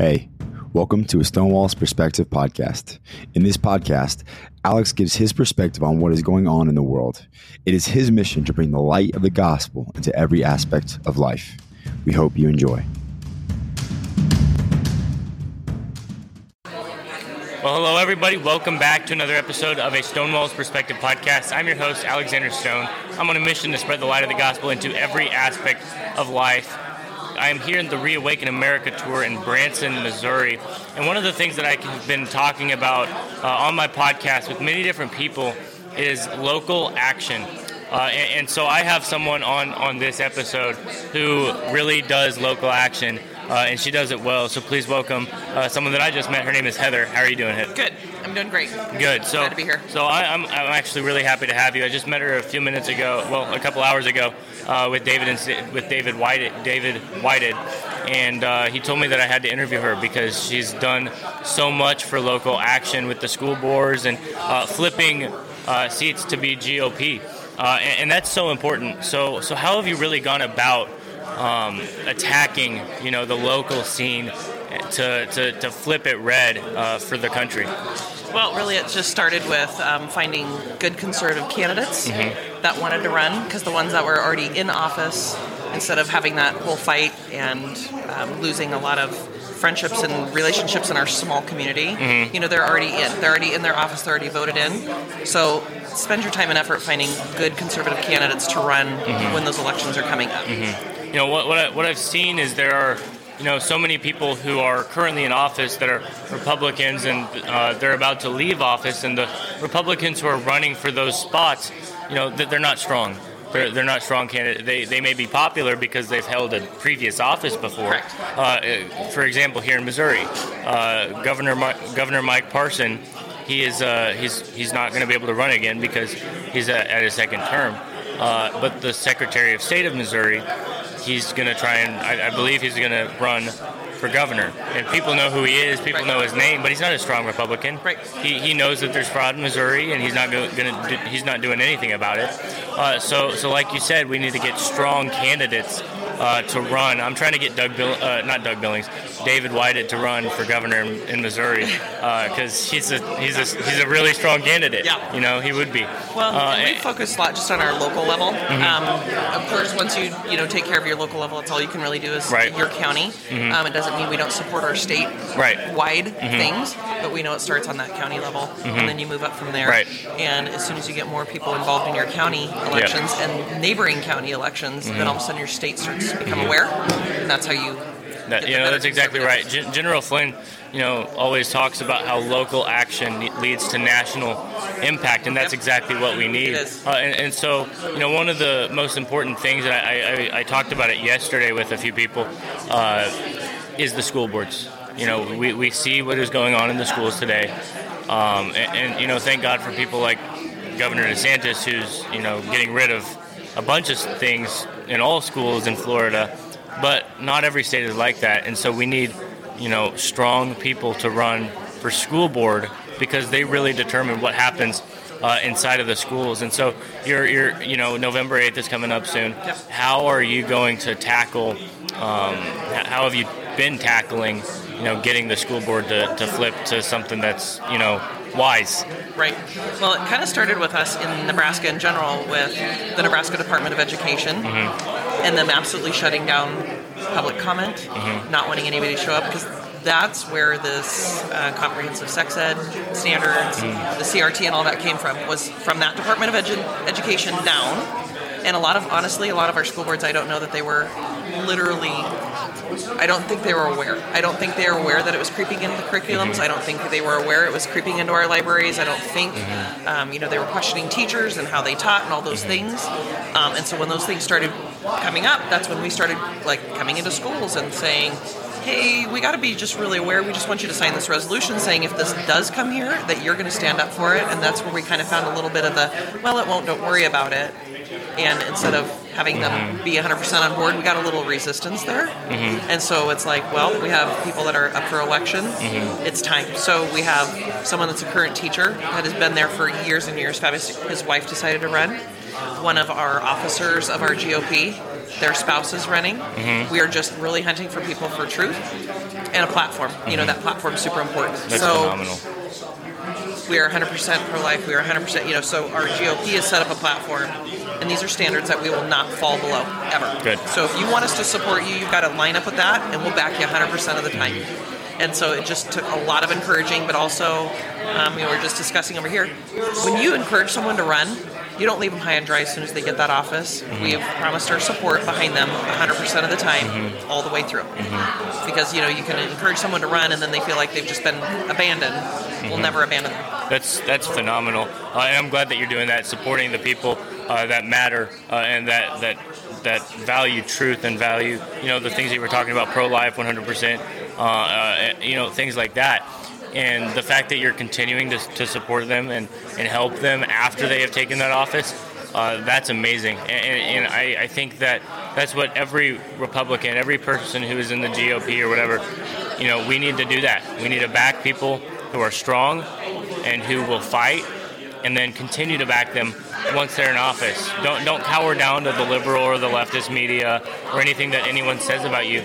Hey, welcome to a Stonewall's Perspective podcast. In this podcast, Alex gives his perspective on what is going on in the world. It is his mission to bring the light of the gospel into every aspect of life. We hope you enjoy. Well, hello, everybody. Welcome back to another episode of a Stonewall's Perspective podcast. I'm your host, Alexander Stone. I'm on a mission to spread the light of the gospel into every aspect of life. I am here in the Reawaken America tour in Branson, Missouri. And one of the things that I have been talking about uh, on my podcast with many different people is local action. Uh, and, and, so I have someone on, on this episode who really does local action uh, and she does it well. So please welcome uh, someone that I just met. Her name is Heather. How are you doing, Heather? Good. I'm doing great. Good. So glad to be here. So I, am I'm, I'm actually really happy to have you. I just met her a few minutes ago. Well, a couple hours ago, uh, with David and with David Whited. David Whited, and uh, he told me that I had to interview her because she's done so much for local action with the school boards and uh, flipping uh, seats to be GOP. And, and that's so important. So, so how have you really gone about um, attacking, you know, the local scene to, to, to flip it red uh, for the country? Well, really, it just started with um, finding good conservative candidates mm-hmm. that wanted to run because the ones that were already in office, instead of having that whole fight and um, losing a lot of friendships and relationships in our small community, mm-hmm. you know, they're already in. They're already in their office. They're already voted in. So spend your time and effort finding good conservative candidates to run mm-hmm. when those elections are coming up. You know what what, I, what I've seen is there are you know so many people who are currently in office that are Republicans and uh, they're about to leave office, and the Republicans who are running for those spots, you know, they're not strong. They're, they're not strong candidates. They, they may be popular because they've held a previous office before. Uh, for example, here in Missouri, uh, Governor Governor Mike Parson, he is uh, he's he's not going to be able to run again because he's at, at his second term. Uh, but the Secretary of State of Missouri, he's going to try and, I, I believe he's going to run for governor. And people know who he is, people right. know his name, but he's not a strong Republican. Right. He, he knows that there's fraud in Missouri, and he's not going to he's not doing anything about it. Uh, so so like you said, we need to get strong candidates uh, to run. I'm trying to get Doug Bill, uh, not Doug Billings, David Whited to run for governor in, in Missouri because uh, he's a he's a he's a really strong candidate. Yeah. You know, he would be. Well, uh, we focus a lot just on our local level. Mm-hmm. Um, of course, once you you know take care of your local level, that's all you can really do is right. your county. Mm-hmm. Um, it doesn't mean we don't support our state right. wide mm-hmm. things, but we know it starts on that county level, and mm-hmm. then you move up from there. Right. And as soon as you get more people involved in your county elections yeah. and neighboring county elections, then all of a sudden your state starts become aware, and that's how you that, you know, that's exactly right. G- General Flynn, you know, always talks about how local action leads to national impact, and that's yep. exactly what we need. Uh, and, and, so, you know, one of the most important things, and I, I, I talked about it yesterday with a few people, uh, is the school boards. You know, we, we see what is going on in the schools today, um, and, and you know, thank God for people like Governor DeSantis, who's you know getting rid of a bunch of things in all schools in Florida but not every state is like that, and so we need, you know, strong people to run for school board because they really determine what happens uh, inside of the schools. And so you're, you're, you know, November 8th is coming up soon. How are you going to tackle, um, how have you been tackling, you know, getting the school board to, to flip to something that's, you know, wise? Right. Well, it kind of started with us in Nebraska in general with the Nebraska Department of Education. Mm-hmm and them absolutely shutting down public comment, mm-hmm. not wanting anybody to show up because that's where this uh, comprehensive sex ed standards, mm. the CRT, and all that came from. Was from that Department of Edu- Education down, and a lot of honestly, a lot of our school boards, I don't know that they were literally. I don't think they were aware. I don't think they were aware that it was creeping into the curriculums. Mm-hmm. I don't think they were aware it was creeping into our libraries. I don't think, mm-hmm. um, you know, they were questioning teachers and how they taught and all those mm-hmm. things. Um, and so when those things started coming up, that's when we started like coming into schools and saying, hey, we got to be just really aware. We just want you to sign this resolution saying if this does come here, that you're going to stand up for it. And that's where we kind of found a little bit of the, well, it won't, don't worry about it. And instead of having them mm-hmm. be 100% on board, we got a little resistance there. Mm-hmm. And so it's like, well, we have people that are up for election. Mm-hmm. It's time. So we have someone that's a current teacher that has been there for years and years. His wife decided to run one of our officers of our GOP their spouse is running. Mm-hmm. We are just really hunting for people for truth and a platform. You know, that platform is super important. Mm-hmm. That's so phenomenal. We are 100% pro-life. We are 100%, you know, so our GOP has set up a platform, and these are standards that we will not fall below, ever. Good. So if you want us to support you, you've got to line up with that, and we'll back you 100% of the time. And so it just took a lot of encouraging, but also, um, you know, we're just discussing over here. When you encourage someone to run, you don't leave them high and dry as soon as they get that office. Mm-hmm. We have promised our support behind them 100% of the time, mm-hmm. all the way through. Mm-hmm. Because, you know, you can encourage someone to run and then they feel like they've just been abandoned. We'll never abandon them. That's that's phenomenal. Uh, and I'm glad that you're doing that, supporting the people uh, that matter uh, and that that that value truth and value. You know the things that you were talking about, pro-life, 100%. Uh, uh, you know things like that. And the fact that you're continuing to, to support them and, and help them after they have taken that office, uh, that's amazing. And, and I, I think that that's what every Republican, every person who is in the GOP or whatever, you know, we need to do that. We need to back people who are strong and who will fight and then continue to back them once they're in office. Don't don't cower down to the liberal or the leftist media or anything that anyone says about you.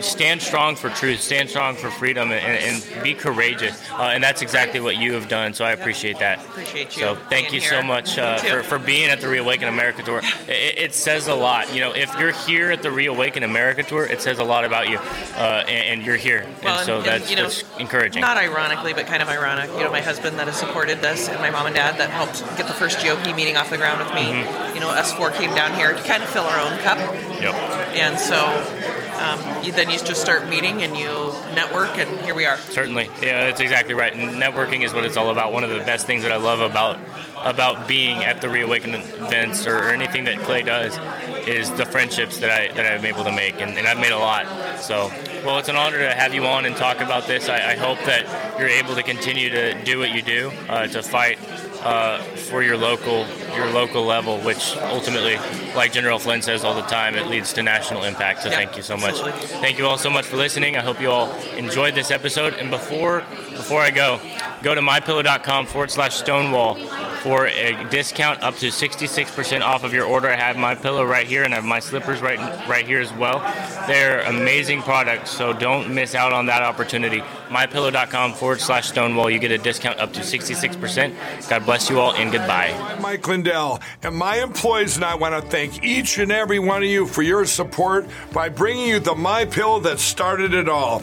Stand strong for truth. Stand strong for freedom, and, and be courageous. Uh, and that's exactly what you have done. So I appreciate that. Appreciate you So thank you so much uh, for, for being at the Reawaken America tour. It, it says a lot. You know, if you're here at the Reawaken America tour, it says a lot about you, uh, and, and you're here. Well, and so that's, you know, that's encouraging. Not ironically, but kind of ironic. You know, my husband that has supported this, and my mom and dad that helped get the first GOP meeting off the ground with me. Mm-hmm. You know, us four came down here to kind of fill our own cup, Yep. and so um, you, then you just start meeting and you network, and here we are. Certainly, yeah, that's exactly right. And networking is what it's all about. One of the best things that I love about about being at the Reawaken events or, or anything that Clay does is the friendships that I that I'm able to make, and, and I've made a lot. So, well, it's an honor to have you on and talk about this. I, I hope that you're able to continue to do what you do uh, to fight uh, for your local your local level, which ultimately, like General Flynn says all the time, it leads to national impact. So Yeah, thank you so much. absolutely. Thank you all so much for listening. I hope you all enjoyed this episode. And before before I go, go to mypillow.com forward slash stonewall for a discount up to 66% off of your order. I have my pillow right here and I have my slippers right right here as well. They're amazing products, so don't miss out on that opportunity. Mypillow.com forward slash stonewall. You get a discount up to 66%. God bless you all and goodbye. I'm Mike Lindell, and my employees and I want to thank each and every one of you for your support by bringing you the My Pillow that started it all.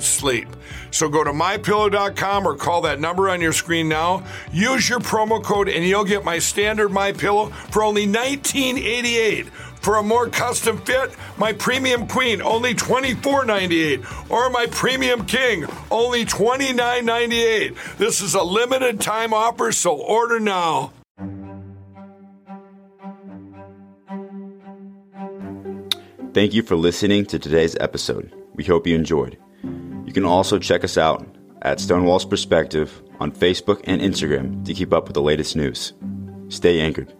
night's sleep. So go to mypillow.com or call that number on your screen now. Use your promo code and you'll get my standard My Pillow for only $19.88. For a more custom fit, my Premium Queen only $24.98 or my Premium King only $29.98. This is a limited time offer, so order now. Thank you for listening to today's episode. We hope you enjoyed. You can also check us out at Stonewall's Perspective on Facebook and Instagram to keep up with the latest news. Stay anchored.